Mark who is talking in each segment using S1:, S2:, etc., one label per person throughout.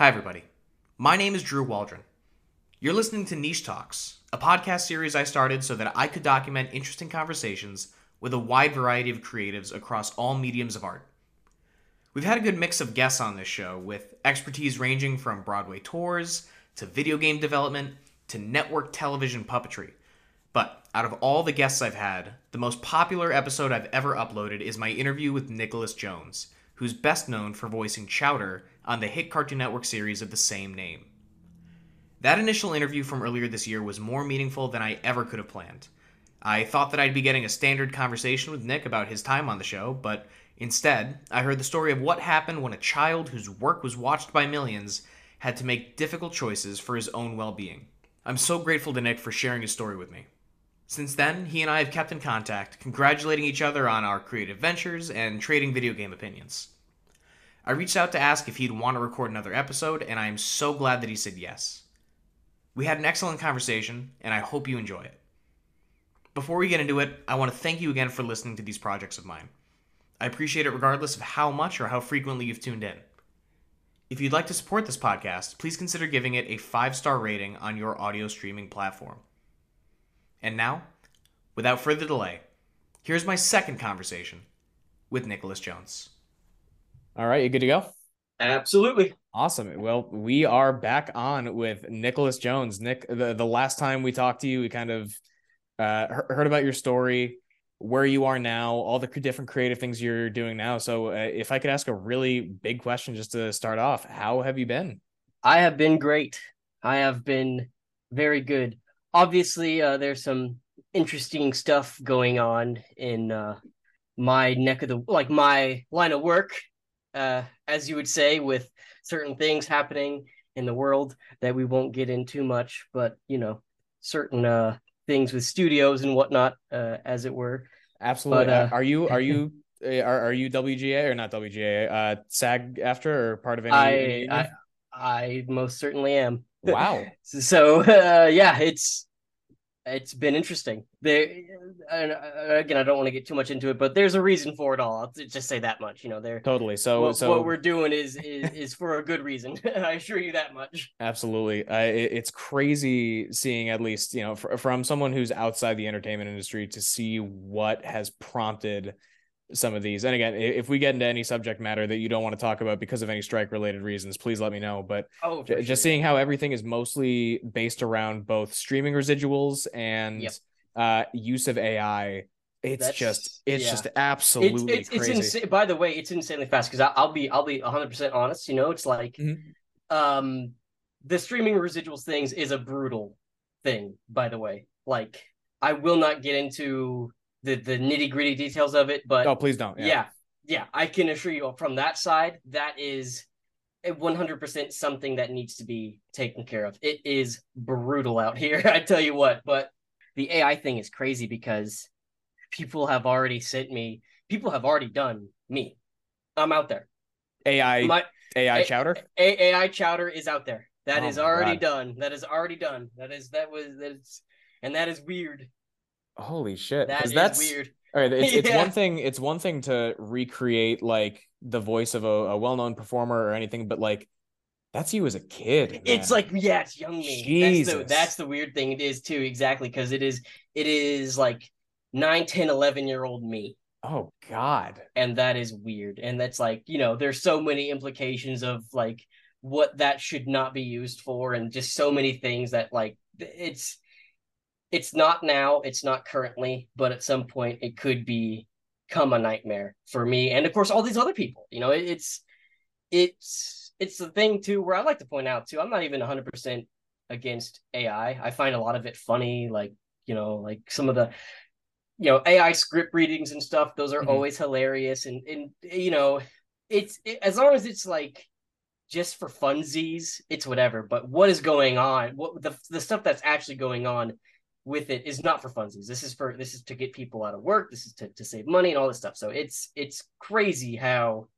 S1: Hi, everybody. My name is Drew Waldron. You're listening to Niche Talks, a podcast series I started so that I could document interesting conversations with a wide variety of creatives across all mediums of art. We've had a good mix of guests on this show, with expertise ranging from Broadway tours to video game development to network television puppetry. But out of all the guests I've had, the most popular episode I've ever uploaded is my interview with Nicholas Jones, who's best known for voicing Chowder on the hit Cartoon Network series of the same name. That initial interview from earlier this year was more meaningful than I ever could have planned. I thought that I'd be getting a standard conversation with Nick about his time on the show, but instead, I heard the story of what happened when a child whose work was watched by millions had to make difficult choices for his own well being. I'm so grateful to Nick for sharing his story with me. Since then, he and I have kept in contact, congratulating each other on our creative ventures and trading video game opinions. I reached out to ask if he'd want to record another episode, and I am so glad that he said yes. We had an excellent conversation, and I hope you enjoy it. Before we get into it, I want to thank you again for listening to these projects of mine. I appreciate it regardless of how much or how frequently you've tuned in. If you'd like to support this podcast, please consider giving it a five star rating on your audio streaming platform. And now, without further delay, here's my second conversation with Nicholas Jones.
S2: All right, you good to go?
S3: Absolutely.
S2: Awesome. Well, we are back on with Nicholas Jones. Nick, the, the last time we talked to you, we kind of uh, heard about your story, where you are now, all the different creative things you're doing now. So, uh, if I could ask a really big question just to start off, how have you been?
S3: I have been great. I have been very good. Obviously, uh, there's some interesting stuff going on in uh, my neck of the like my line of work, uh, as you would say, with certain things happening in the world that we won't get into much. But you know, certain uh, things with studios and whatnot, uh, as it were.
S2: Absolutely. But, uh, are you are you are, are you WGA or not WGA? Uh, SAG AFTRA or part of any?
S3: I
S2: any
S3: I, I most certainly am.
S2: Wow.
S3: so uh, yeah, it's it's been interesting. There again, I don't want to get too much into it, but there's a reason for it all. I'll just say that much. You know, there
S2: totally. So,
S3: what,
S2: so
S3: what we're doing is is, is for a good reason. I assure you that much.
S2: Absolutely, uh, it, it's crazy seeing at least you know fr- from someone who's outside the entertainment industry to see what has prompted some of these. And again, if we get into any subject matter that you don't want to talk about because of any strike related reasons, please let me know. But
S3: oh,
S2: j- just seeing how everything is mostly based around both streaming residuals and yep. uh, use of AI. It's That's, just, it's yeah. just absolutely
S3: it's, it's,
S2: crazy.
S3: It's insane. By the way, it's insanely fast because I'll be, I'll be 100 percent honest. You know, it's like, mm-hmm. um, the streaming residuals things is a brutal thing. By the way, like I will not get into the the nitty gritty details of it, but
S2: oh, please don't.
S3: Yeah. yeah, yeah, I can assure you from that side, that is 100% something that needs to be taken care of. It is brutal out here, I tell you what. But the AI thing is crazy because people have already sent me, people have already done me. I'm out there.
S2: AI, My, AI chowder.
S3: A, AI chowder is out there. That oh is already done. That is already done. That is that was that's and that is weird.
S2: Holy shit!
S3: That is
S2: that's
S3: weird.
S2: All right, it's, it's yeah. one thing. It's one thing to recreate like the voice of a, a well-known performer or anything, but like that's you as a kid. Man.
S3: It's like yeah, it's young me. That's the, that's the weird thing. It is too exactly because it is it is like 9, 10, 11 year old me.
S2: Oh God.
S3: And that is weird. And that's like you know, there's so many implications of like what that should not be used for, and just so many things that like it's it's not now, it's not currently, but at some point it could become a nightmare for me and of course all these other people. You know, it, it's it's it's the thing too where I like to point out too. I'm not even 100% against AI. I find a lot of it funny, like you know, like some of the you know AI script readings and stuff. Those are mm-hmm. always hilarious, and and you know, it's it, as long as it's like just for funsies, it's whatever. But what is going on? What the the stuff that's actually going on with it is not for funsies. This is for this is to get people out of work. This is to, to save money and all this stuff. So it's it's crazy how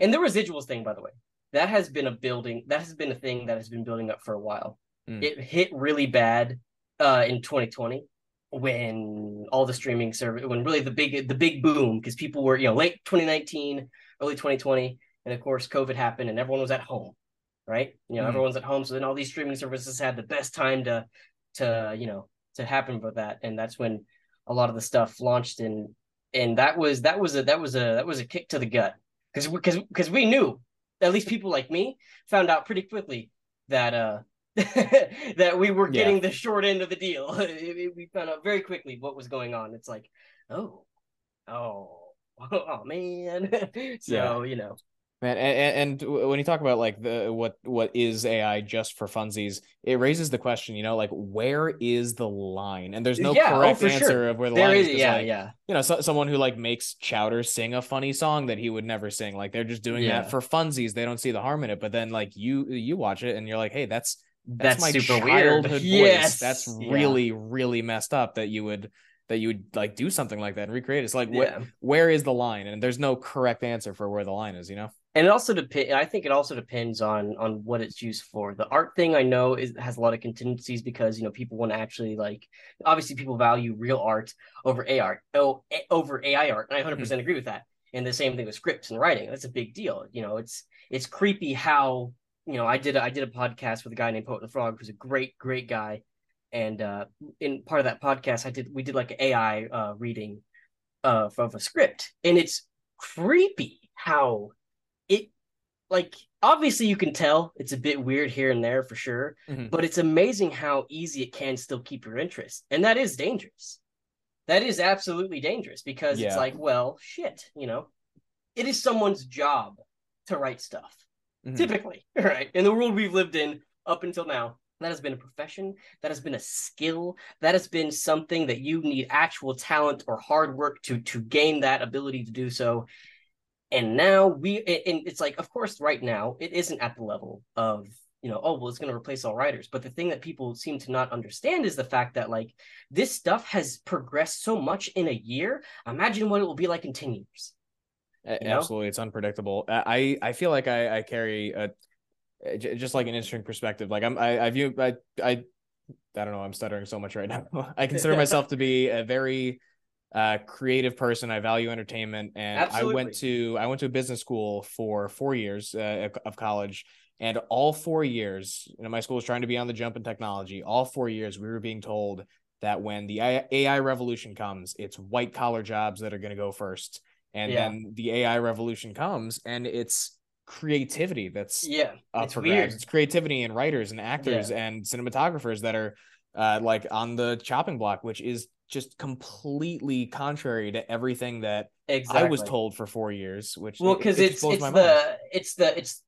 S3: and the residuals thing, by the way, that has been a building that has been a thing that has been building up for a while. Mm. It hit really bad uh in 2020 when all the streaming service when really the big the big boom because people were you know late 2019 early 2020 and of course covid happened and everyone was at home right? You know,
S2: Mhm.
S3: everyone's at home, so then all these streaming services had the best time to to you know to happen for that, and that's when a lot of the stuff launched, and and that was that was a that was a that was a kick to the gut because because because we knew at least people like me found out pretty quickly that uh that we were
S2: Yeah.
S3: getting the short end of the deal. we found out very quickly what was going on. It's like, oh, oh, oh man. so you know,
S2: Man, and, and when you talk about like the what what is AI just for funsies, it raises the question, you know, like where is the line? And there's no
S3: Yeah, oh,
S2: correct
S3: for
S2: answer
S3: sure.
S2: of where the
S3: there
S2: line
S3: is,
S2: is.
S3: yeah,
S2: like,
S3: yeah,
S2: You know, so, someone who like makes Chowder sing a funny song that he would never sing, like they're just doing
S3: Yeah.
S2: that for funsies. They don't see the harm in it. But then like you you watch it and you're like, hey, that's
S3: that's,
S2: that's, my
S3: super
S2: childhood
S3: weird.
S2: voice.
S3: Yes,
S2: That's
S3: yeah,
S2: really really messed up that you would that you would like do something like that and recreate it. It's like
S3: yeah.
S2: where is the line? And there's no correct answer for where the line is, you know?
S3: And it also depends i think it also depends on on what it's used for. The art thing i know is has a lot of contingencies because you know people want to actually like obviously people value real art over ai art oh, over ai art and i 100%
S2: Hmm.
S3: agree with that. And the same thing with scripts and writing that's a big deal you know it's it's creepy how you know i did a, i did a podcast with a guy named poet the frog who's a great great guy. And uh in part of that podcast i did we did like an ai uh reading uh of a script. And it's creepy how like obviously you can tell it's a bit weird here and there for sure
S2: Mhm.
S3: but it's amazing how easy it can still keep your interest and that is dangerous that is absolutely dangerous because it's like well shit you know it is someone's job to write stuff
S2: Mhm.
S3: typically right in the world we've lived in up until now that has been a profession that has been a skill that has been something that you need actual talent or hard work to to gain that ability to do so and now we and it's like of course right now it isn't at the level of you know oh well it's going to replace all writers but the thing that people seem to not understand is the fact that like this stuff has progressed so much in a year imagine what it will be like in 10 years you know?
S2: Absolutely, it's unpredictable. I I feel like I I carry a just like an interesting perspective. Like I'm I I view I I I don't know. I'm stuttering so much right now. I consider myself to be a very uh creative person. I value entertainment, and I went to I went to a business school for four years uh, of college. And all four years, you know, my school was trying to be on the jump in technology. All four years, we were being told that when the AI revolution comes, it's white collar jobs that are going to go first and
S3: Yeah.
S2: then the AI revolution comes, and it's creativity that's
S3: yeah
S2: up
S3: it's
S2: for
S3: weird
S2: grabs. It's creativity and writers and actors and cinematographers that are uh, like on the chopping block, which is just completely contrary to everything that
S3: exactly
S2: I was told for four years. Which
S3: well because
S2: it
S3: it's it's the
S2: mind.
S3: it's the it's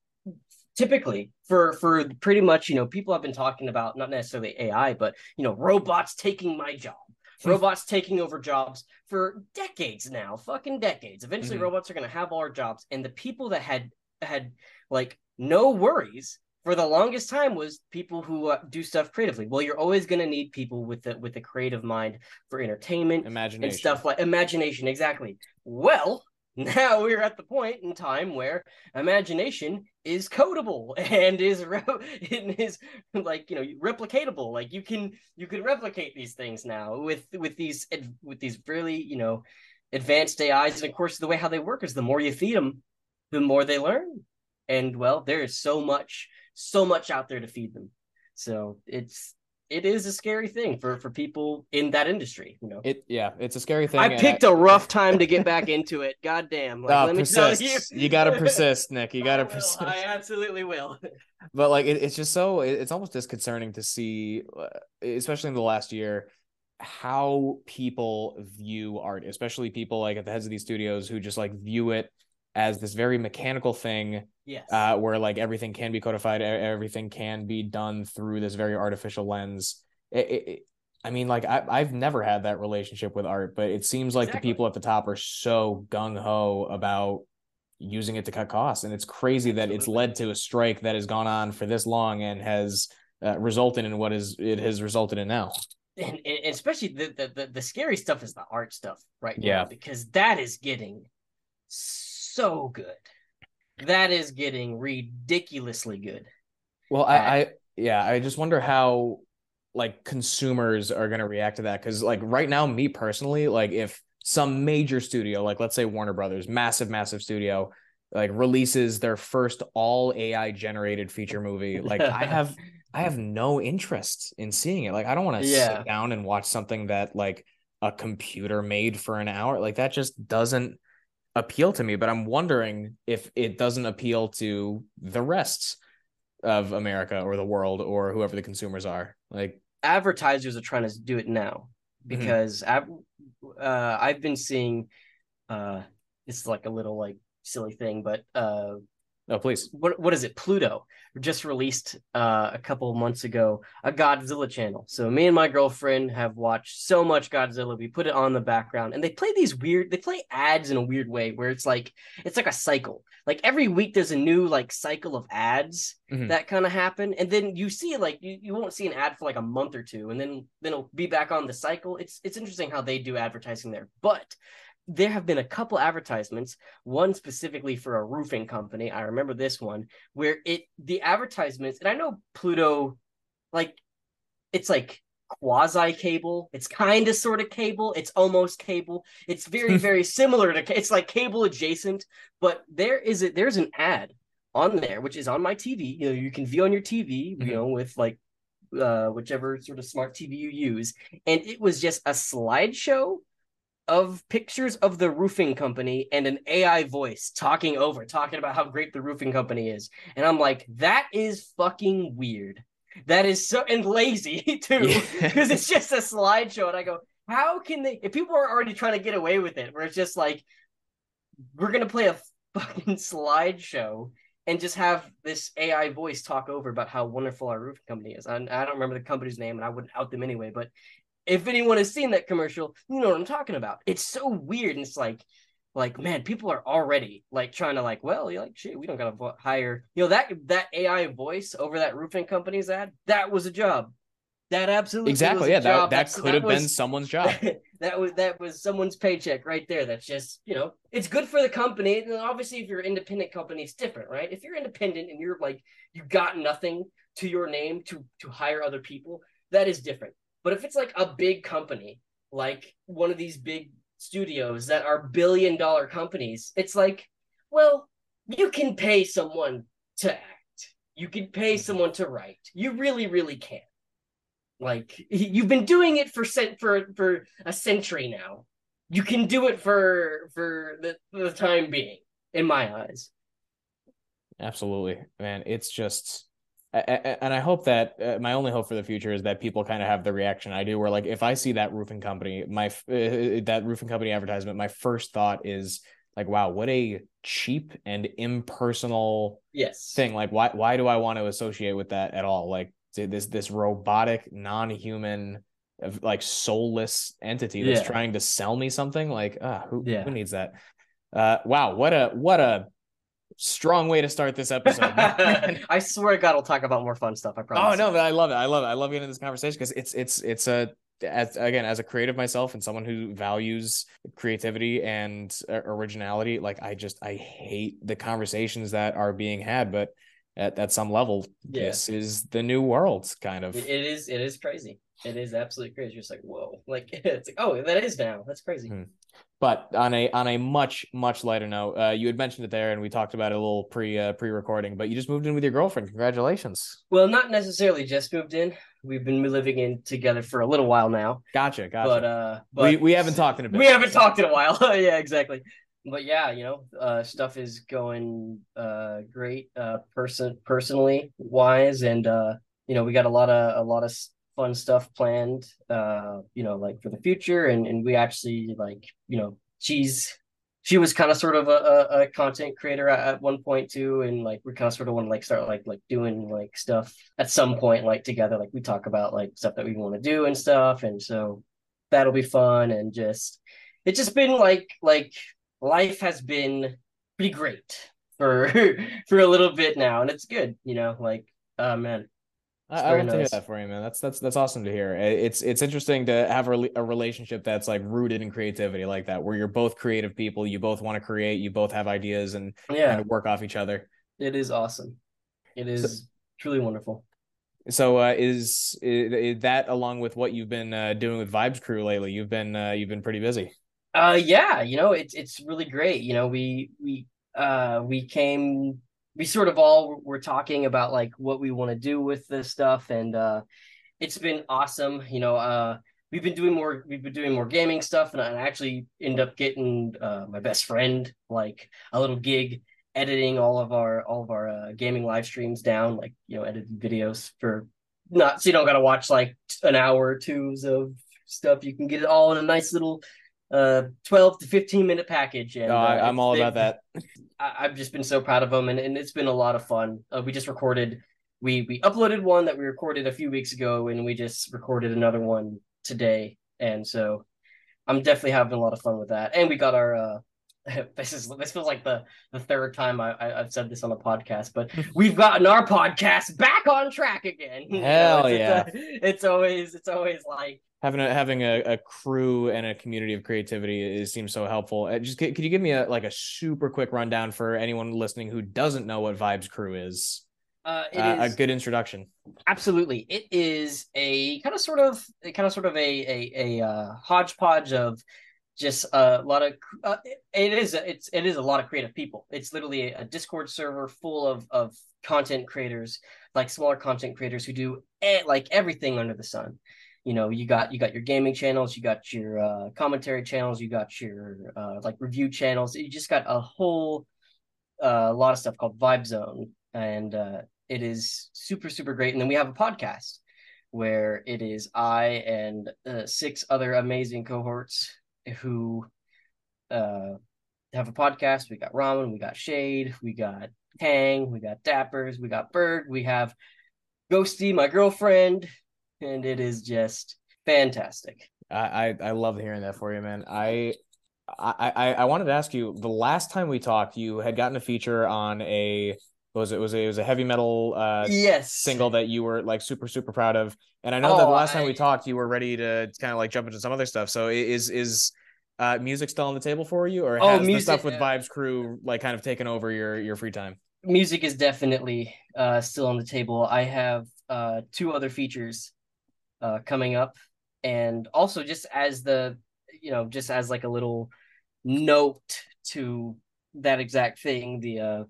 S3: typically for for pretty much you know people have been talking about not necessarily ai but you know robots taking my job robots taking over jobs for decades now fucking decades eventually
S2: Mhm.
S3: robots are going to have all our jobs and the people that had had like no worries for the longest time was people who uh, do stuff creatively. Well you're always going to need people with the with a creative mind for entertainment
S2: imagination.
S3: and stuff like imagination exactly. Well now we're at the point in time where imagination is codable and is re- and is like you know replicatable. Like you can you can replicate these things now with with these with these really you know advanced ais and of course the way how they work is the more you feed them the more they learn. And well there is so much so much out there to feed them so it's it is a scary thing for for people in that industry you know
S2: It yeah, it's a scary thing.
S3: I picked a rough time to get back into it. God damn. Like,
S2: Ah,
S3: let me
S2: persist.
S3: tell you.
S2: You gotta persist, Nick. You gotta
S3: I
S2: persist.
S3: I absolutely will.
S2: but like it, it's just so it- it's almost disconcerting to see uh, especially in the last year how people view art especially people like at the heads of these studios who just like view it as this very mechanical thing
S3: Yes.
S2: uh where like everything can be codified everything can be done through this very artificial lens it, it, i mean like I, i've never had that relationship with art but it seems like
S3: Exactly.
S2: the people at the top are so gung-ho about using it to cut costs and it's crazy that it's led to a strike that has gone on for this long and has uh, resulted in what is it has resulted in now
S3: and, and especially the, the the the scary stuff is the art stuff right now
S2: Yeah.
S3: because that is getting so good. That is getting ridiculously good.
S2: well I, uh, I yeah i just wonder how like consumers are going to react to that because like right now me personally like if some major studio like let's say warner brothers massive massive studio like releases their first all AI generated feature movie, like I have I have no interest in seeing it. Like I don't want to
S3: Yeah.
S2: sit down and watch something that like a computer made for an hour. Like that just doesn't appeal to me. But I'm wondering if it doesn't appeal to the rest of America or the world or whoever the consumers are. Like
S3: advertisers are trying to do it now
S2: Mhm.
S3: because I've uh, I've been seeing uh it's like a little like silly thing, but uh
S2: oh please.
S3: what what is it? Pluto just released uh, a couple of months ago a Godzilla channel. So me and my girlfriend have watched so much Godzilla. We put it on the background, and they play these weird. They play ads in a weird way where it's like it's like a cycle. Like every week there's a new like cycle of ads
S2: Mhm.
S3: that kind of happen, and then you see like you, you won't see an ad for like a month or two, and then then it'll be back on the cycle. It's it's interesting how they do advertising there, but there have been a couple advertisements one specifically for a roofing company i remember this one where it the advertisements and i know pluto like it's like quasi cable it's kind of sort of cable it's almost cable it's very very similar to it's like cable adjacent but there is a there's an ad on there which is on my tv you know you can view on your tv
S2: Mhm.
S3: you know with like uh whichever sort of smart tv you use and it was just a slideshow of pictures of the roofing company and an AI voice talking over, talking about how great the roofing company is. And I'm like, that is fucking weird. That is so and lazy too,
S2: Yeah.
S3: because it's just a slideshow. And I go, how can they? If people are already trying to get away with it, where it's just like, we're gonna play a fucking slideshow and just have this AI voice talk over about how wonderful our roofing company is. I, I don't remember the company's name, and I wouldn't out them anyway. But if anyone has seen that commercial, you know what I'm talking about. It's so weird, and it's like, like man, people are already like trying to like, well, you're like shit, we don't gotta vo- hire, you know that that AI voice over that roofing company's ad. That was a job. That absolutely was
S2: Exactly.
S3: a
S2: Yeah, that,
S3: job.
S2: that could have been someone's job.
S3: that was that was someone's paycheck right there. That's just you know, it's good for the company. And obviously, if you're an independent company, it's different, right? If you're independent and you're like you got nothing to your name to to hire other people, that is different. But if it's like a big company, like one of these big studios that are billion dollar companies, it's like, well, you can pay someone to act. You can pay mm-hmm. someone to write. You really, really can. Like you've been doing it for cent for for a century now. You can do it for for the, the time being, in my eyes.
S2: Absolutely, man. It's just, and I hope that uh, my only hope for the future is that people kind of have the reaction I do, where like if I see that roofing company, my uh, that roofing company advertisement, my first thought is like, wow, what a cheap and impersonal
S3: Yes.
S2: thing. Like, why why do I want to associate with that at all? Like this this robotic, non-human, of like soulless entity that's
S3: Yeah.
S2: trying to sell me something. Like, ah, who
S3: Yeah.
S2: who needs that? Uh, wow, what a what a strong way to start this episode.
S3: I swear to God, I'll talk about more fun stuff. I promise.
S2: oh no, but I love it. I love it. I love getting into this conversation because it's it's it's a as again as a creative myself and someone who values creativity and uh, originality. Like I just I hate the conversations that are being had, but at at some level,
S3: Yeah.
S2: this is the new world, kind of.
S3: It it is. It is crazy. It is absolutely crazy. You're just like, whoa. Like it's like, oh, that is now. That's crazy.
S2: Hmm. But on a on a much much lighter note, uh, you had mentioned it there, and we talked about it a little pre uh, pre recording. But you just moved in with your girlfriend. Congratulations!
S3: Well, not necessarily just moved in. We've been living in together for a little while now.
S2: Gotcha, gotcha.
S3: But uh, but
S2: we we haven't talked in a bit.
S3: we haven't talked in a while. yeah, exactly. But yeah, you know, uh, stuff is going uh great, uh, person personally wise, and uh, you know, we got a lot of a lot of fun stuff planned. Uh, you know, like for the future, and and we actually like, you know, she's she was kind of sort of a, a, a content creator at, at one point too, and like we kind of sort of want to like start like like doing like stuff at some point like together. Like we talk about like stuff that we want to do and stuff, and so that'll be fun. And just it's just been like like life has been pretty great for for a little bit now. And it's good you know like oh man It's
S2: I
S3: very
S2: love to hear that for you, man. That's that's that's awesome to hear. It's it's interesting to have a, a relationship that's like rooted in creativity like that, where you're both creative people, you both want to create, you both have ideas, and
S3: yeah
S2: kind of work off each other.
S3: it is awesome it is truly wonderful
S2: So uh, is, is is that along with what you've been uh, doing with Vibes Crew lately? You've been uh, you've been pretty busy.
S3: uh yeah you know it's it's really great you know we we uh, we came, we sort of all were talking about like what we want to do with this stuff, and uh, it's been awesome. You know, uh, we've been doing more, we've been doing more gaming stuff, and I actually end up getting uh, my best friend like a little gig editing all of our all of our uh, gaming live streams down, like you know, edited videos for not so you don't got to watch like an hour or two of stuff. You can get it all in a nice little uh 12 to 15 minute package and uh,
S2: I, I'm all about that.
S3: I, I've just been so proud of them, and, and it's been a lot of fun. Uh, we just recorded, we we uploaded one that we recorded a few weeks ago, and we just recorded another one today, and so I'm definitely having a lot of fun with that. And we got our uh, this is this feels like the the third time I, I I've said this on a podcast, but we've gotten our podcast back on track again. You know,
S2: Hell
S3: it's,
S2: yeah.
S3: It's, it's always it's always like
S2: having a having a, a crew and a community of creativity is, seems so helpful. Uh, Just could could you give me a like a super quick rundown for anyone listening who doesn't know what Vibes Crew is?
S3: uh, it
S2: Uh,
S3: is
S2: a good introduction.
S3: Absolutely, it is a kind of sort of kind of sort of a a, a uh, hodgepodge of just a lot of uh, it is it's it is a lot of creative people. It's literally a, Discord server full of of content creators, like smaller content creators who do like everything under the sun. You know, you got you got your gaming channels, you got your uh, commentary channels, you got your uh, like review channels. You just got a whole uh, lot of stuff called Vibe Zone, and uh, it is super super great. And then we have a podcast where it is I and uh, six other amazing cohorts who uh, have a podcast. We got Ramen, we got Shade, we got Tang, we got Dappers, we got Bird, we have Ghosty, my girlfriend, and it is just fantastic.
S2: I, I I love hearing that for you, man. I I I I wanted to ask you the last time we talked, you had gotten a feature on a was it? was a, it was a heavy metal uh
S3: yes,
S2: single that you were like super super proud of, and I know that the
S3: Oh,
S2: last time we talked, you were ready to kind of like jump into some other stuff. So is is uh music still on the table for you, or
S3: Oh,
S2: has the stuff with
S3: uh,
S2: Vibes Crew like kind of taken over your your free time?
S3: music is definitely uh, still on the table. I have uh, two other features uh, coming up, and also just as the you know just as like a little note to that exact thing, the uh,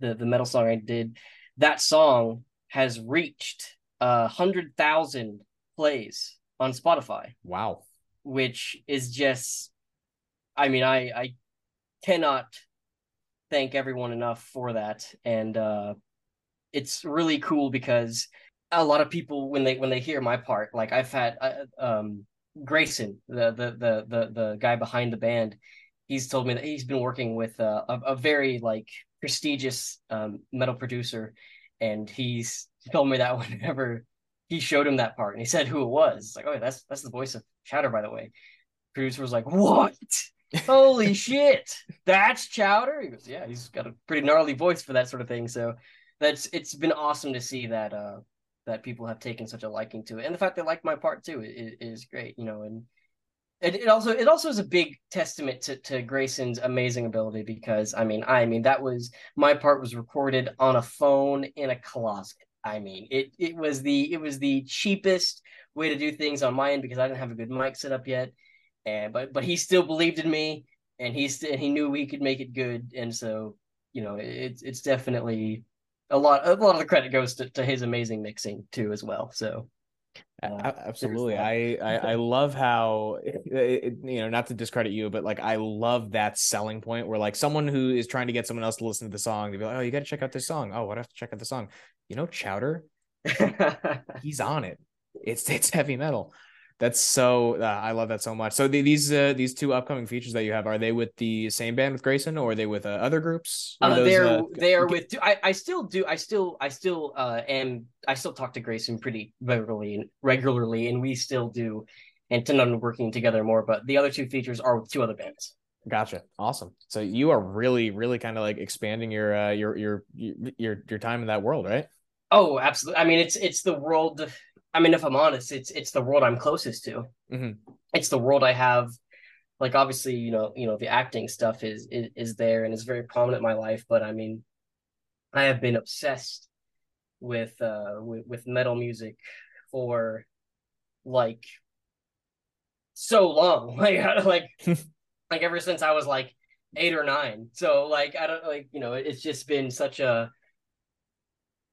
S3: the the metal song I did, that song has reached a hundred thousand plays on Spotify.
S2: Wow.
S3: which is just I mean I I cannot thank everyone enough for that. And uh it's really cool because a lot of people when they when they hear my part like I've had uh, um Grayson the the the the the guy behind the band he's told me that he's been working with uh, a a very like prestigious um metal producer and he's told me that whenever he showed him that part and he said who it was it's like oh that's that's the voice of Chowder by the way. Producer was like what? Holy shit! That's chowder? He goes yeah he's got a pretty gnarly voice for that sort of thing. So that's it's been awesome to see that uh that people have taken such a liking to it. And the fact they like my part too is, is great you know and it, it also it also is a big testament to, to grayson's amazing ability because i mean i mean that was my part was recorded on a phone in a closet. I mean it it was the it was the cheapest way to do things on my end because i didn't have a good mic set up yet. And but but he still believed in me and he st- he knew we could make it good. And so you know it's it's definitely a lot a lot of the credit goes to, to his amazing mixing too as well so Uh,
S2: Absolutely. I, I I love how it, it- you know, not to discredit you, but like I love that selling point where like someone who is trying to get someone else to listen to the song, they be like, "Oh, you got to check out this song." Oh, what I have to check out the song? You know, Chowder, he's on it. It's it's heavy metal. That's so uh, I love that so much. So the, these uh, these two upcoming features that you have are they with the same band with Grayson or are they with uh, other groups?
S3: Uh,
S2: those,
S3: they're
S2: uh,
S3: they are with I, I still do I still I still uh am I still talk to Grayson pretty regularly regularly and we still do intend on working together more but the other two features are with two other bands
S2: Gotcha. Awesome. So you are really, really kind of like expanding your uh your your your your time in that world, right?
S3: oh absolutely I mean it's it's the world I mean if I'm honest it's it's the world I'm closest to
S2: Mhm.
S3: it's the world I have like obviously you know you know the acting stuff is is, is there and is very prominent in my life but I mean I have been obsessed with uh with, with metal music for like so long like like like ever since I was like eight or nine. So like I don't like you know it's just been such a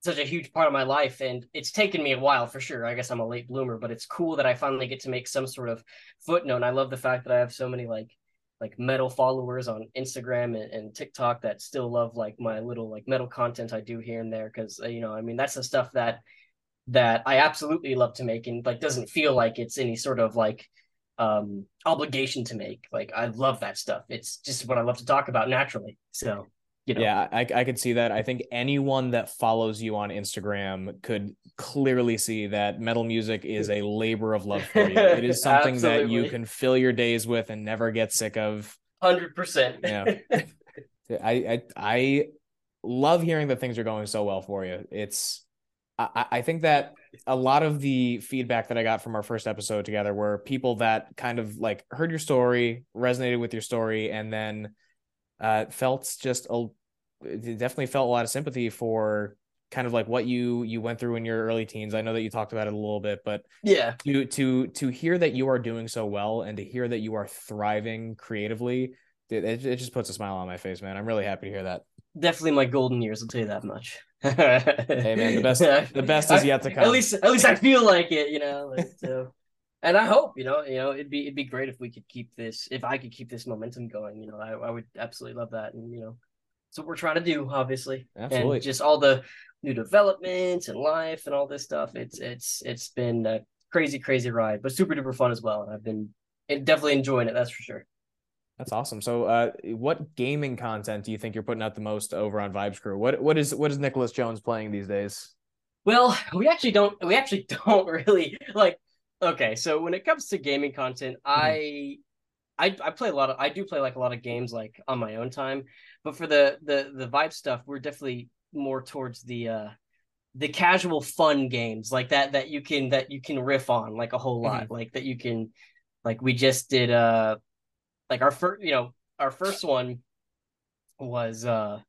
S3: such a huge part of my life and it's taken me a while for sure. I guess i'm a late bloomer but it's cool that i finally get to make some sort of footnote. And i love the fact that i have so many like like metal followers on instagram and, and tiktok that still love like my little like metal content i do here and there because uh, you know i mean that's the stuff that that i absolutely love to make and like doesn't feel like it's any sort of like um obligation to make. Like i love that stuff. It's just what i love to talk about naturally so you know.
S2: Yeah, I, I could see that. I think anyone that follows you on Instagram could clearly see that metal music is a labor of love for you. It is something that you can fill your days with and never get sick of.
S3: Hundred percent.
S2: Yeah. I, I I love hearing that things are going so well for you. It's I, I think that a lot of the feedback that I got from our first episode together were people that kind of like heard your story, resonated with your story, and then uh, felt just a definitely felt a lot of sympathy for kind of like what you you went through in your early teens. I know that you talked about it a little bit, but
S3: yeah,
S2: to to to hear that you are doing so well and to hear that you are thriving creatively, it, it just puts a smile on my face, man. I'm really happy to hear that.
S3: Definitely my golden years. I'll tell you that much.
S2: hey man, the best the best is yet to come.
S3: At least at least I feel like it, you know. Like, so and I hope you know, you know, it'd be it'd be great if we could keep this, if I could keep this momentum going. You know, I, I would absolutely love that, and you know, that's what we're trying to do, obviously,
S2: absolutely.
S3: And just all the new developments and life and all this stuff. It's it's it's been a crazy, crazy ride, but super duper fun as well. And I've been definitely enjoying it. That's for sure.
S2: That's awesome. So, uh, what gaming content do you think you're putting out the most over on Vibes Crew? What what is what is Nicholas Jones playing these days?
S3: Well, we actually don't we actually don't really like okay, so when it comes to gaming content, mm-hmm. I I I play a lot of I do play like a lot of games like on my own time, but for the the the vibe stuff, we're definitely more towards the uh the casual fun games like that that you can that you can riff on like a whole lot mm-hmm. like that you can like we just did uh like our first you know our first one was uh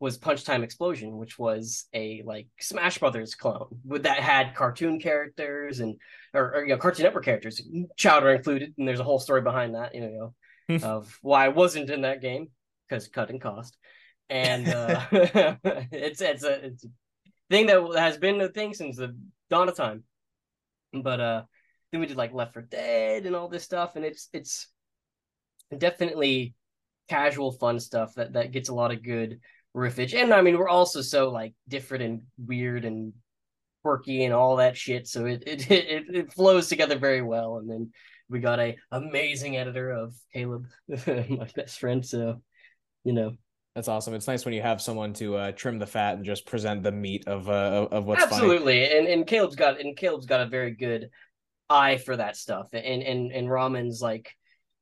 S3: was Punch Time Explosion, which was a like Smash Brothers clone with that had cartoon characters and or, or you know Cartoon Network characters, Chowder included, and there's a whole story behind that, you know, of why I wasn't in that game because cutting cost, and uh, it's it's a it's a thing that has been a thing since the dawn of time, but uh, then we did like Left 4 Dead and all this stuff, and it's it's definitely casual fun stuff that that gets a lot of good riffage. And I mean, we're also so like different and weird and quirky and all that shit. So it it it, it flows together very well. And then we got a amazing editor of Caleb, my best friend. So, you know.
S2: That's awesome. It's nice when you have someone to uh, trim the fat and just present the meat of uh, of what's
S3: absolutely.
S2: Funny.
S3: And and Caleb's got and Caleb's got a very good eye for that stuff. And and and Ramen's like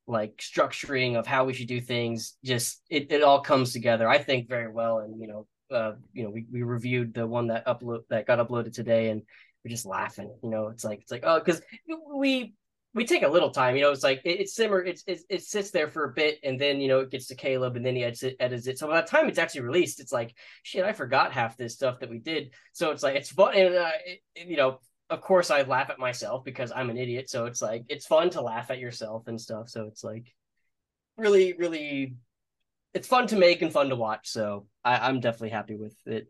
S3: like structuring of how we should do things just it, it all comes together i think very well. And you know uh you know we, we reviewed the one that upload that got uploaded today and we're just laughing you know it's like it's like oh because we we take a little time you know it's like it, it simmer it's it, it sits there for a bit and then you know it gets to caleb and then he edits it, edits it. So by the time it's actually released it's like shit i forgot half this stuff that we did. So it's like it's fun and uh, it, you know of course I laugh at myself because I'm an idiot. So it's like it's fun to laugh at yourself and stuff. So it's like really, really it's fun to make and fun to watch. So I, am definitely happy with it.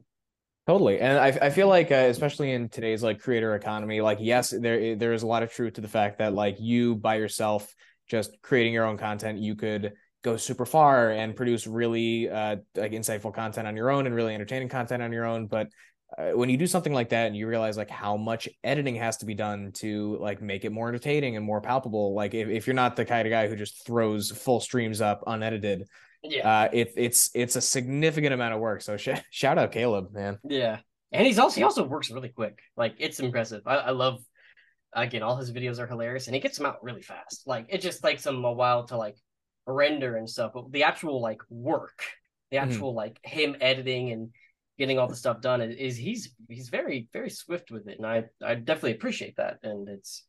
S2: Totally, and I, I feel like uh, especially in today's like creator economy, like yes, there there is a lot of truth to the fact that like you by yourself just creating your own content, you could go super far and produce really uh, like insightful content on your own and really entertaining content on your own. But when you do something like that and you realize like how much editing has to be done to like make it more entertaining and more palpable like if, if you're not the kind of guy who just throws full streams up unedited
S3: yeah.
S2: uh it, it's it's a significant amount of work. So sh- shout out caleb man.
S3: Yeah. And he's also he also works really quick. Like it's impressive. I, I love again all his videos are hilarious and he gets them out really fast. Like it just takes him a while to like render and stuff but the actual like work the mm-hmm. actual mm-hmm. like him editing and getting all the stuff done is he's he's very very swift with it. And i i definitely appreciate that. And it's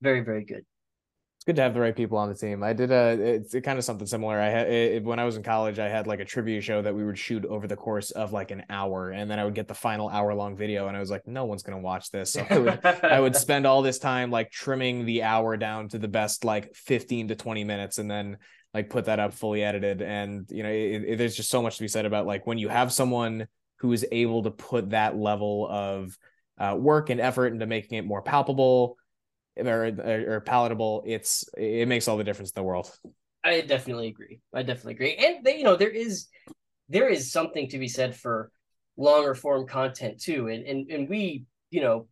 S3: very very good.
S2: It's good to have the right people on the team. I did a it's kind of something similar. I had it, when i was in college i had like a trivia show that we would shoot over the course of like an hour. And then i would get the final hour long video and i was like no one's going to watch this. So i would i would spend all this time like trimming the hour down to the best like 15 to 20 minutes and then like put that up fully edited. And you know it, it, there's just so much to be said about like when you have someone who is able to put that level of uh, work and effort into making it more palpable or, or, or palatable it's it makes all the difference in the world
S3: I definitely agree. I definitely agree. And they, you know, there is there is something to be said for longer form content too. And and and we, you know,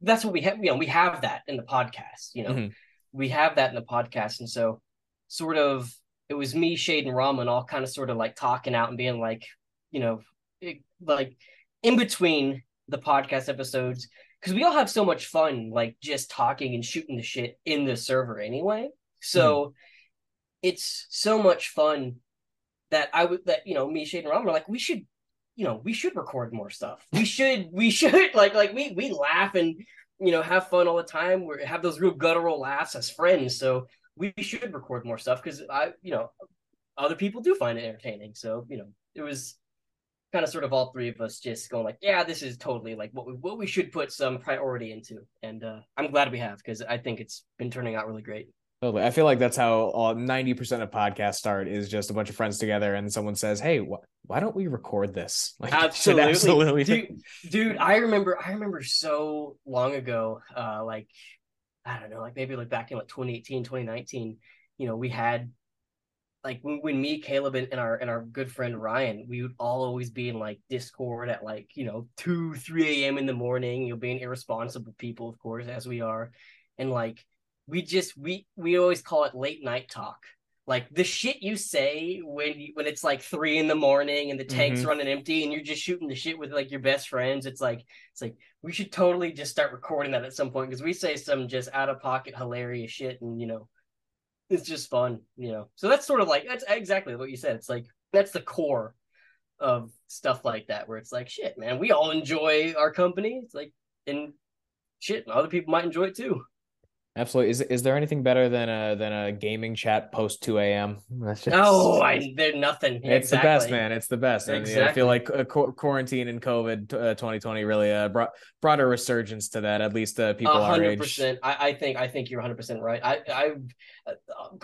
S3: that's what we have, you know, we have that in the podcast, you know. Mm-hmm. We have that in the podcast. And so sort of it was me, Shade, and Ramen all kind of sort of like talking out and being like, you know, like in between the podcast episodes, because we all have so much fun, like just talking and shooting the shit in the server anyway. So mm-hmm it's so much fun that I would that you know me Shade and Ron are like we should you know we should record more stuff. We should we should like like we we laugh and you know have fun all the time. We have those real guttural laughs as friends. So we should record more stuff because I you know other people do find it entertaining. So you know it was kind of sort of all three of us just going like yeah this is totally like what we what we should put some priority into and uh, I'm glad we have because I think it's been turning out really great.
S2: Totally. I feel like that's how all 90% of podcasts start is just a bunch of friends together and someone says, Hey, wh- why don't we record this?
S3: Like, absolutely. absolutely. Dude, dude, I remember, I remember so long ago, uh, like, I don't know, like maybe like back in like 2018, 2019, you know, we had like when, when me, Caleb, and, and our and our good friend Ryan, we would all always be in like Discord at like you know two, three a.m. in the morning. You know, being irresponsible people, of course, as we are, and like we just we we always call it late night talk like the shit you say when you, when it's like three in the morning and the tank's mm-hmm. running empty and you're just shooting the shit with like your best friends it's like it's like we should totally just start recording that at some point because we say some just out of pocket hilarious shit and you know it's just fun you know? So that's sort of like that's exactly what you said. It's like that's the core of stuff like that where it's like shit man we all enjoy our company. It's like and shit other people might enjoy it too
S2: Absolutely. Is is there anything better than a than a gaming chat post two a.m.?
S3: That's just, oh, I there's nothing.
S2: It's exactly. the best, man. It's the best. Exactly. I, I feel like uh, quarantine and COVID uh, 2020 really uh, brought brought a resurgence to that. At least uh, people 100%, our age.
S3: I, I think I think you're 100 percent right. I I uh,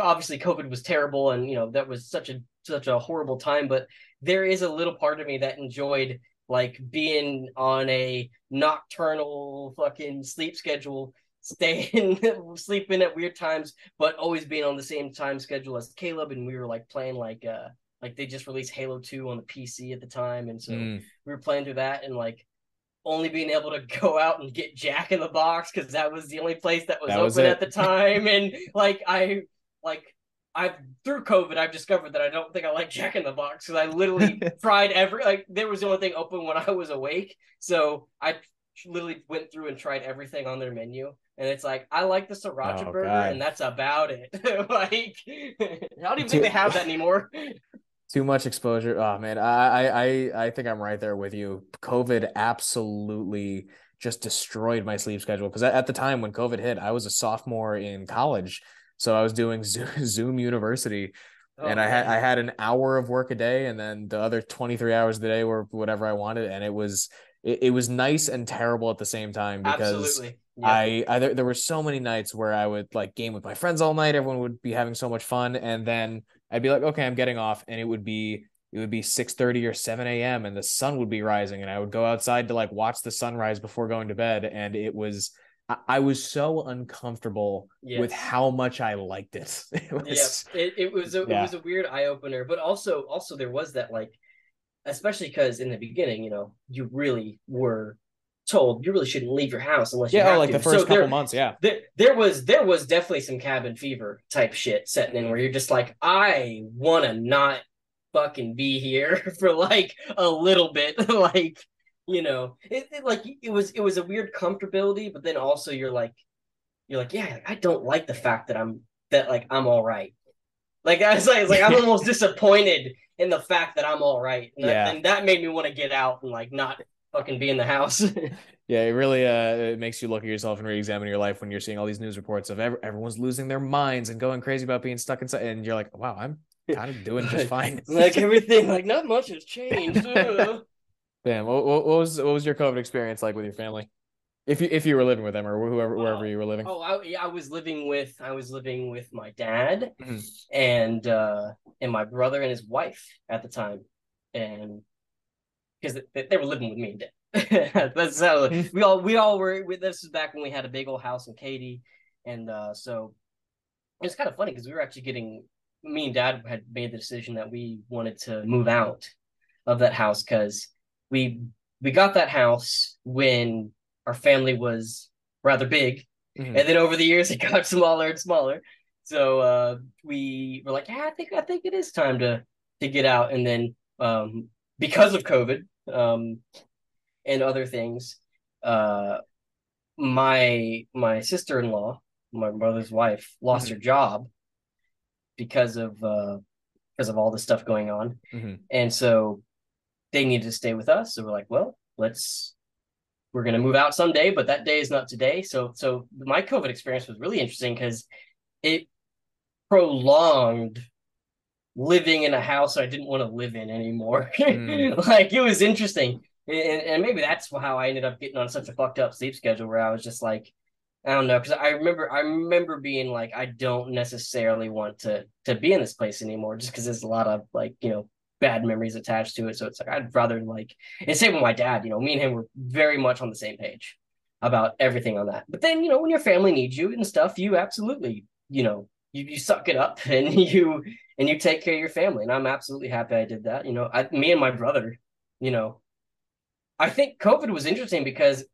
S3: obviously COVID was terrible, and you know that was such a such a horrible time. But there is a little part of me that enjoyed like being on a nocturnal fucking sleep schedule staying sleeping at weird times but always being on the same time schedule as caleb and we were like playing like uh like they just released halo 2 on the pc at the time and so mm. we were playing through that and like only being able to go out and get jack in the box because that was the only place that was that open was at the time and like i like I've through COVID, I've discovered that I don't think I like Jack in the Box because I literally tried every like there was the only thing open when I was awake. So I literally went through and tried everything on their menu and it's like I like the sriracha oh, burger, God. and that's about it. like I don't even think they have that anymore.
S2: Too much exposure. Oh man, I I I think I'm right there with you. COVID absolutely just destroyed my sleep schedule because at the time when COVID hit, I was a sophomore in college, so I was doing Zoom University. Oh, and I had I had an hour of work a day, and then the other twenty three hours of the day were whatever I wanted, and it was it, it was nice and terrible at the same time because Absolutely. Yeah. I, I there, there were so many nights where I would like game with my friends all night. Everyone would be having so much fun, and then I'd be like, okay, I'm getting off, and it would be it would be 6 30 or 7 a.m and the sun would be rising and i would go outside to like watch the sunrise before going to bed and it was i, was so uncomfortable yes. with how much i liked it
S3: it was yeah, it, it was a, yeah. it was a weird eye-opener but also also there was that like especially because in the beginning, you know, you really were told you really shouldn't leave your house unless
S2: yeah,
S3: you have
S2: like
S3: to.
S2: the first so couple there, months, yeah.
S3: There, there was there was definitely some cabin fever type shit setting in where you're just like, I want to not fucking be here for like a little bit, like you know, it, it, like it was it was a weird comfortability, but then also you're like, you're like, yeah, I don't like the fact that I'm that like I'm all right. Like I was like, like I'm almost disappointed in the fact that I'm all right. And, yeah. that, and that made me want to get out and like not fucking be in the house.
S2: yeah, it really uh it makes you look at yourself and re-examine your life when you're seeing all these news reports of ev- everyone's losing their minds and going crazy about being stuck inside, and you're like, wow, I'm kind of doing just fine.
S3: like everything, like not much has changed.
S2: Man, what, what, was what was your COVID experience like with your family? If you if you were living with them or whoever wherever
S3: Oh,
S2: you were living.
S3: Oh, I, yeah, I was living with I was living with my dad
S2: Mhm.
S3: and uh and my brother and his wife at the time, and because they, they were living with me and dad. That's how
S2: Hmm.
S3: we all we all were. We, this is back when we had a big old house in Katy, and uh so it's kind of funny because we were actually getting me and dad had made the decision that we wanted to move out of that house because we we got that house when our family was rather big
S2: Mhm.
S3: and then over the years it got smaller and smaller so uh we were like yeah i think i think it is time to to get out and then um because of covid um and other things uh my my sister-in-law my brother's wife lost
S2: Mhm.
S3: her job because of uh because of all the stuff going on
S2: Mhm.
S3: and so they needed to stay with us so we're like well let's we're going to move out someday but that day is not today. So so my covid experience was really interesting because it prolonged living in a house i didn't want to live in anymore.
S2: Mm.
S3: like it was interesting. And, and maybe that's how i ended up getting on such a fucked up sleep schedule where i was just like i don't know because i remember i remember being like i don't necessarily want to to be in this place anymore just because there's a lot of like you know bad memories attached to it. So it's like i'd rather like and same with my dad you know me and him were very much on the same page about everything on that. But then you know when your family needs you and stuff you absolutely you know you, you suck it up and you and you take care of your family. And i'm absolutely happy i did that. You know I, me and my brother you know i think covid was interesting because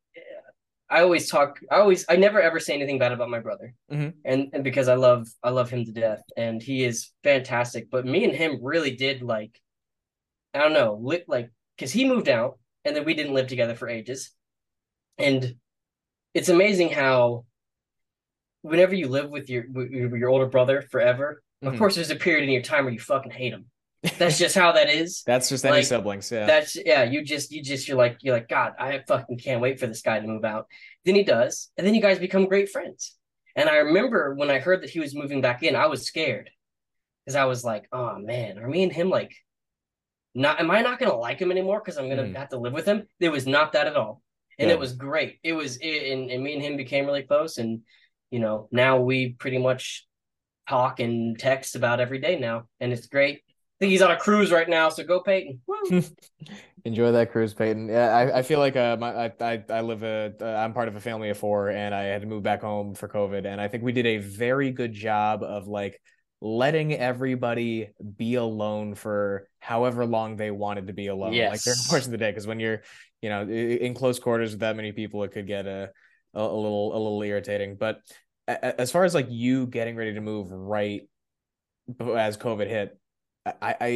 S3: i always talk i always i never ever say anything bad about my brother.
S2: Mhm.
S3: and and because i love i love him to death and he is fantastic. But me and him really did like i don't know li- like because he moved out and then we didn't live together for ages and it's amazing how whenever you live with your with your older brother forever
S2: Mhm.
S3: of course there's a period in your time where you fucking hate him that's just how that is
S2: That's just any
S3: like,
S2: siblings. Yeah.
S3: that's yeah you just you just you're like you're like god i fucking can't wait for this guy to move out then he does and then you guys become great friends and i remember when i heard that he was moving back in i was scared because i was like oh man are me and him like not am i not gonna like him anymore because i'm gonna
S2: Mhm.
S3: have to live with him it was not that at all and
S2: Yeah.
S3: it was great it was it, and, and me and him became really close and you know now we pretty much talk and text about every day now and it's great I think he's on a cruise right now, so go Peyton.
S2: Enjoy that cruise, Peyton. Yeah, I, I feel like uh, my I, I I live a uh, I'm part of a family of four, and I had to move back home for COVID, and I think we did a very good job of like letting everybody be alone for however long they wanted to be alone, like during
S3: Yes.
S2: portions of the day. Because when you're, you know, in close quarters with that many people, it could get a a, a little a little irritating. But a- as far as like you getting ready to move right as COVID hit, I, I,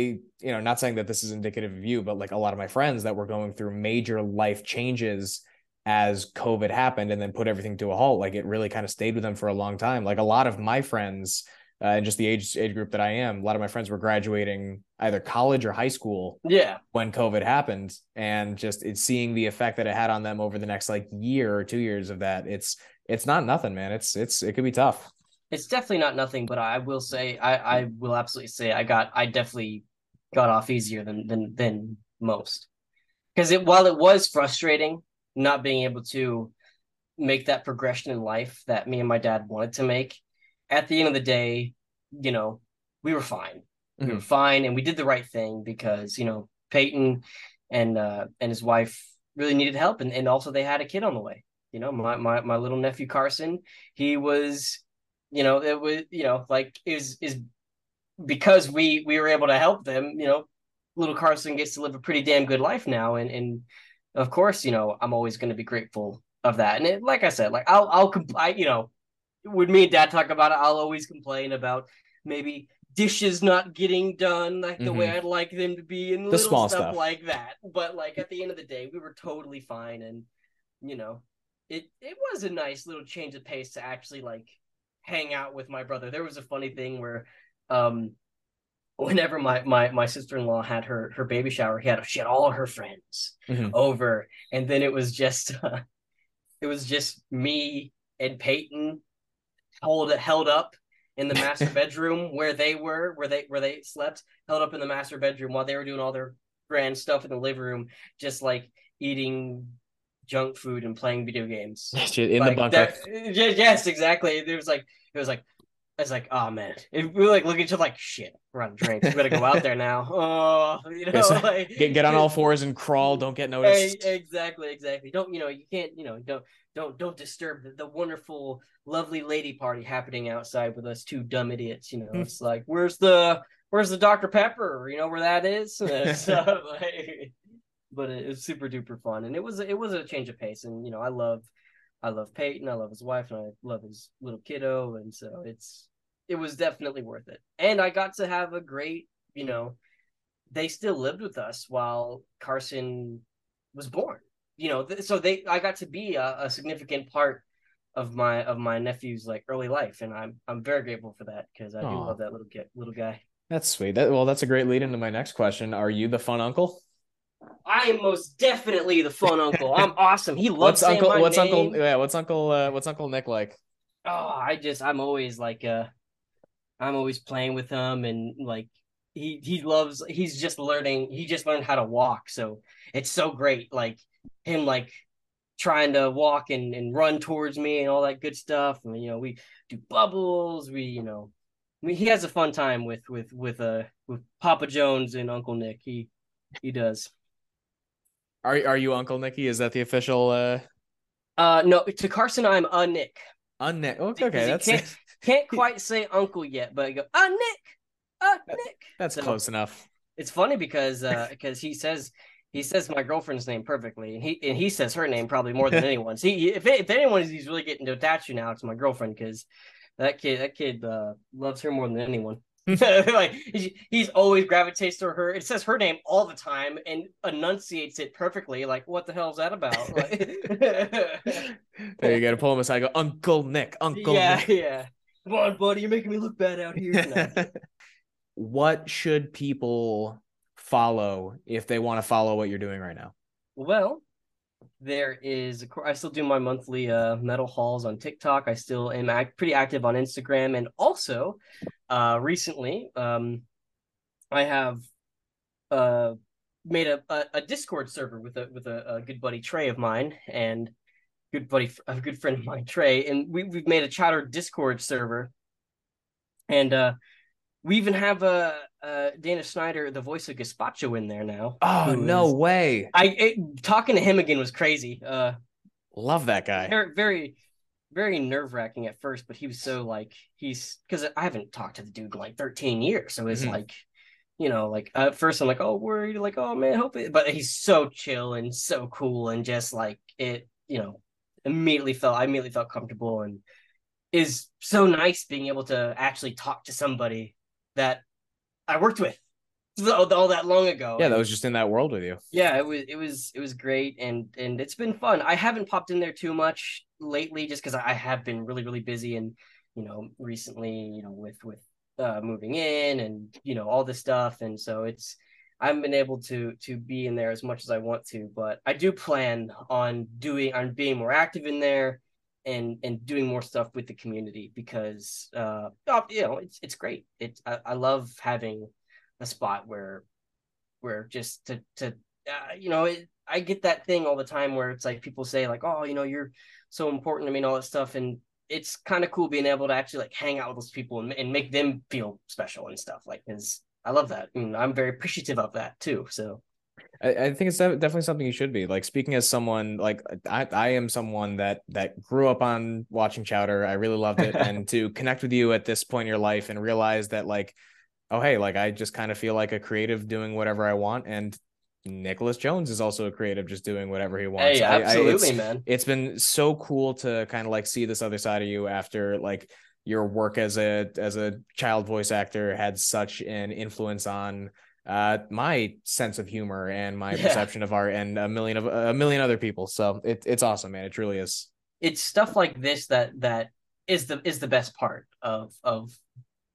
S2: you know, not saying that this is indicative of you, but like a lot of my friends that were going through major life changes as COVID happened and then put everything to a halt, like it really kind of stayed with them for a long time. Like a lot of my friends, uh, and just the age age group that I am, a lot of my friends were graduating either college or high school
S3: Yeah.
S2: when COVID happened, and just it's seeing the effect that it had on them over the next like year or two years of that. It's it's not nothing, man. It's it's it could be tough.
S3: It's definitely not nothing, but I will say I, I will absolutely say I got I definitely got off easier than than than most. Because it while it was frustrating not being able to make that progression in life that me and my dad wanted to make, at the end of the day, you know, we were fine. We were fine and we did the right thing because, you know, Peyton and uh and his wife really needed help and, and also they had a kid on the way. You know, my my my little nephew Carson, he was you know it was you know like is is because we we were able to help them you know little carson gets to live a pretty damn good life now and and of course you know i'm always going to be grateful of that and it, like i said like i'll i'll I, you know when me and dad talk about it i'll always complain about maybe dishes not getting done like the way
S2: Mhm.
S3: i'd like them to be and
S2: The
S3: little
S2: small
S3: stuff
S2: stuff.
S3: like that but like at the end of the day we were totally fine and you know it it was a nice little change of pace to actually like hang out with my brother. There was a funny thing where um whenever my my my sister-in-law had her her baby shower, he had she had all her friends
S2: Mhm.
S3: over and then it was just uh, it was just me and Peyton hold held up in the master bedroom where they were where they where they slept held up in the master bedroom while they were doing all their grand stuff in the living room just like eating junk food and playing video games.
S2: in
S3: Like,
S2: the bunker.
S3: that- yes, exactly. It was like it was like it's like oh man, it, we were like looking to like shit. We're of drinks. We gotta go out there now. Oh, you know,
S2: Yes.
S3: like
S2: get get on all fours and crawl. Don't get noticed.
S3: exactly, exactly. Don't you know? You can't. You know, don't don't don't disturb the, the wonderful, lovely lady party happening outside with us two dumb idiots. You know, it's like where's the where's the Dr Pepper? You know where that is. So, like, but it was super duper fun, and it was it was a change of pace. And you know, I love I love Peyton, I love his wife, and I love his little kiddo, and so it's it was definitely worth it. And I got to have a great, you know, they still lived with us while Carson was born. You know, th- so they I got to be a, a significant part of my of my nephew's like early life, and I'm I'm very grateful for that because I do love that little kid, little guy.
S2: That's sweet. That well, that's a great lead into my next question. Are you the fun uncle?
S3: I am most definitely the fun uncle. I'm awesome. He loves
S2: What's uncle? What's
S3: name.
S2: uncle? Yeah, what's uncle? Uh, what's Uncle Nick like?
S3: oh i just i'm always like uh i'm always playing with him and like he he loves he's just learning he just learned how to walk so it's so great like him like trying to walk and, and run towards me and all that good stuff. And you know we do bubbles. We you know I mean, he has a fun time with with with uh with papa jones and uncle nick. He he does.
S2: Are are you Uncle Nicky? Is that the official? uh
S3: uh no to carson i'm a nick.
S2: Un- okay, okay, that's
S3: can't- can't quite say uncle yet but I go a nick! A nick!
S2: that's
S3: So-
S2: close enough.
S3: It's funny because uh because he says he says my girlfriend's name perfectly, and he and he says her name probably more than anyone. See, if if anyone is he's really getting to attach to now, it's my girlfriend because that kid that kid uh, loves her more than anyone. like he's always gravitates to her. It says her name all the time and enunciates it perfectly. Like, what the hell is that about? Like-
S2: There you go. To pull him aside. Go, Uncle Nick. Uncle
S3: yeah,
S2: Nick.
S3: yeah. Come on, buddy, you're making me look bad out here.
S2: What should people follow if they want to follow what you're doing right now?
S3: Well, there is. I still do my monthly uh, metal hauls on TikTok. I still am act- pretty active on Instagram, and also, uh, recently, um, I have uh made a, a, a Discord server with a with a, a good buddy Trey of mine and good buddy a good friend of mine Trey, and we we've made a Chowder Discord server, and uh, we even have a uh, Dana Snyder, the voice of Gazpacho, in there now.
S2: Oh no
S3: is-
S2: way!
S3: I it, talking to him again was crazy. Uh,
S2: Love that guy.
S3: very, very, very nerve wracking at first, but he was so like he's because I haven't talked to the dude in like 13 years, so it's
S2: Mhm.
S3: like, you know, like at first I'm like, oh, worried, like, oh man, hope it, but he's so chill and so cool and just like it, you know, immediately felt I immediately felt comfortable and is so nice being able to actually talk to somebody that I worked with all, all that long ago.
S2: Yeah, that was just in that world with you.
S3: yeah it was it was it was great and and it's been fun i haven't popped in there too much lately just because i have been really really busy and you know recently you know with with uh moving in and you know all this stuff and so it's i haven't been able to to be in there as much as i want to but i do plan on doing on being more active in there and and doing more stuff with the community because uh oh, you know it's it's great. It's I, I love having a spot where where just to to uh, you know it, I get that thing all the time where it's like people say like oh you know you're so important. To me and all that stuff and it's kind of cool being able to actually like hang out with those people and, and make them feel special and stuff like because I love that and I'm very appreciative of that too so
S2: I, I think it's definitely something you should be. Like speaking as someone like I, I am someone that that grew up on watching Chowder. I really loved it, and to connect with you at this point in your life and realize that like, oh hey, like I just kind of feel like a creative doing whatever I want, and Nicholas Jones is also a creative, just doing whatever he wants.
S3: hey
S2: I- I- it's-
S3: absolutely man
S2: it's been so cool to kind of like see this other side of you after like your work as a as a child voice actor had such an influence on uh my sense of humor and my
S3: Yeah.
S2: perception of art and a million of a million other people so it, it's awesome man it truly is
S3: it's stuff like this that that is the is the best part of of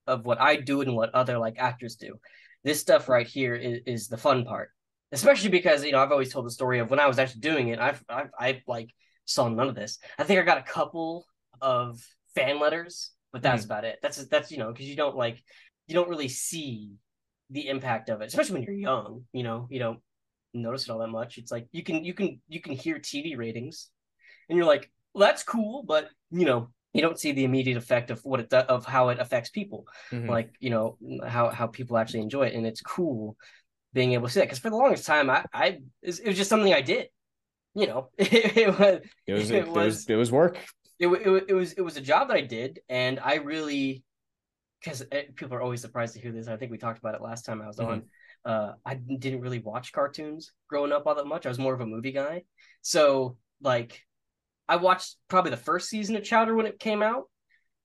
S3: of what I do and what other like actors do. This stuff right here is, is the fun part, especially because you know I've always told the story of when I was actually doing it. I've I've I like saw none of this. I think I got a couple of fan letters, but that's about it. That's that's you know because you don't like you don't really see the impact of it, especially when you're young. You know you don't notice it all that much. It's like you can you can you can hear TV ratings, and you're like, well, that's cool, but you know, you don't see the immediate effect of what it do- of how it affects people,
S2: Mhm.
S3: like you know how how people actually enjoy it, and it's cool being able to see that because for the longest time, I I it was, just something I did, you know, it, was
S2: it was
S3: it
S2: it, was
S3: was-
S2: it was work.
S3: it, it, it was it was a job that I did, and I really because people are always surprised to hear this. I think we talked about it last time I was
S2: Mhm.
S3: on. Uh, I didn't really watch cartoons growing up all that much. I was more of a movie guy, so like I watched probably the first season of Chowder when it came out,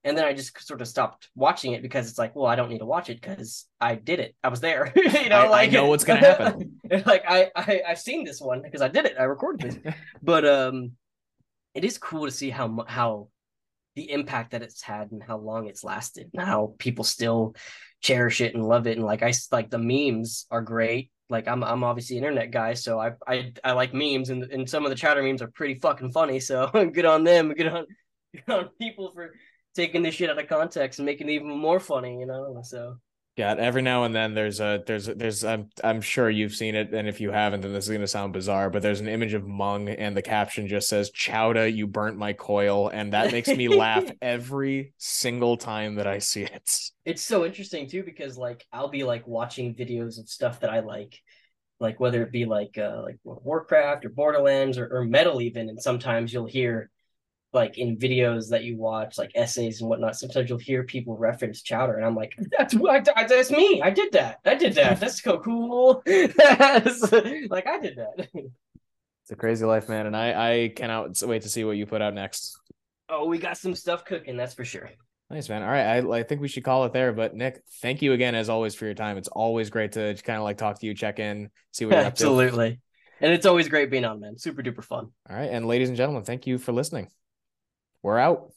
S3: and then I just sort of stopped watching it because it's like, well, I don't need to watch it because I did it. I was there, you know.
S2: I- I know what's gonna happen.
S3: like I, I I've seen this one because I did it. I recorded this but um it is cool to see how how the impact that it's had and how long it's lasted and how people still cherish it and love it. And like i like the memes are great. Like i'm i'm obviously internet guy so i i, I like memes and, and some of the Chowder memes are pretty fucking funny so good on them. Good on good on people for taking this shit out of context and making it even more funny you know so
S2: Yeah, every now and then there's a there's a- there's I'm I'm sure you've seen it, and if you haven't, then this is gonna sound bizarre, but there's an image of Mung, and the caption just says "Chowda, you burnt my coil," and that makes me laugh every single time that I see it.
S3: it's so interesting too because like I'll be like watching videos of stuff that I like, like whether it be like uh like Warcraft or Borderlands or, or metal even, and sometimes you'll hear like in videos that you watch like essays and whatnot. Sometimes you'll hear people reference Chowder, and I'm like, that's I, I- that's me. I did that. I did that. That's so cool. That's- like I did that.
S2: It's a crazy life, man, and I I cannot wait to see what you put out next.
S3: oh, we got some stuff cooking. That's for sure.
S2: Nice, man. All right, I I think we should call it there. But Nick, thank you again as always for your time. It's always great to kind of like talk to you, check in, see what you're up to.
S3: Absolutely. And it's always great being on, man. Super duper fun.
S2: All right, and ladies and gentlemen, thank you for listening. We're out.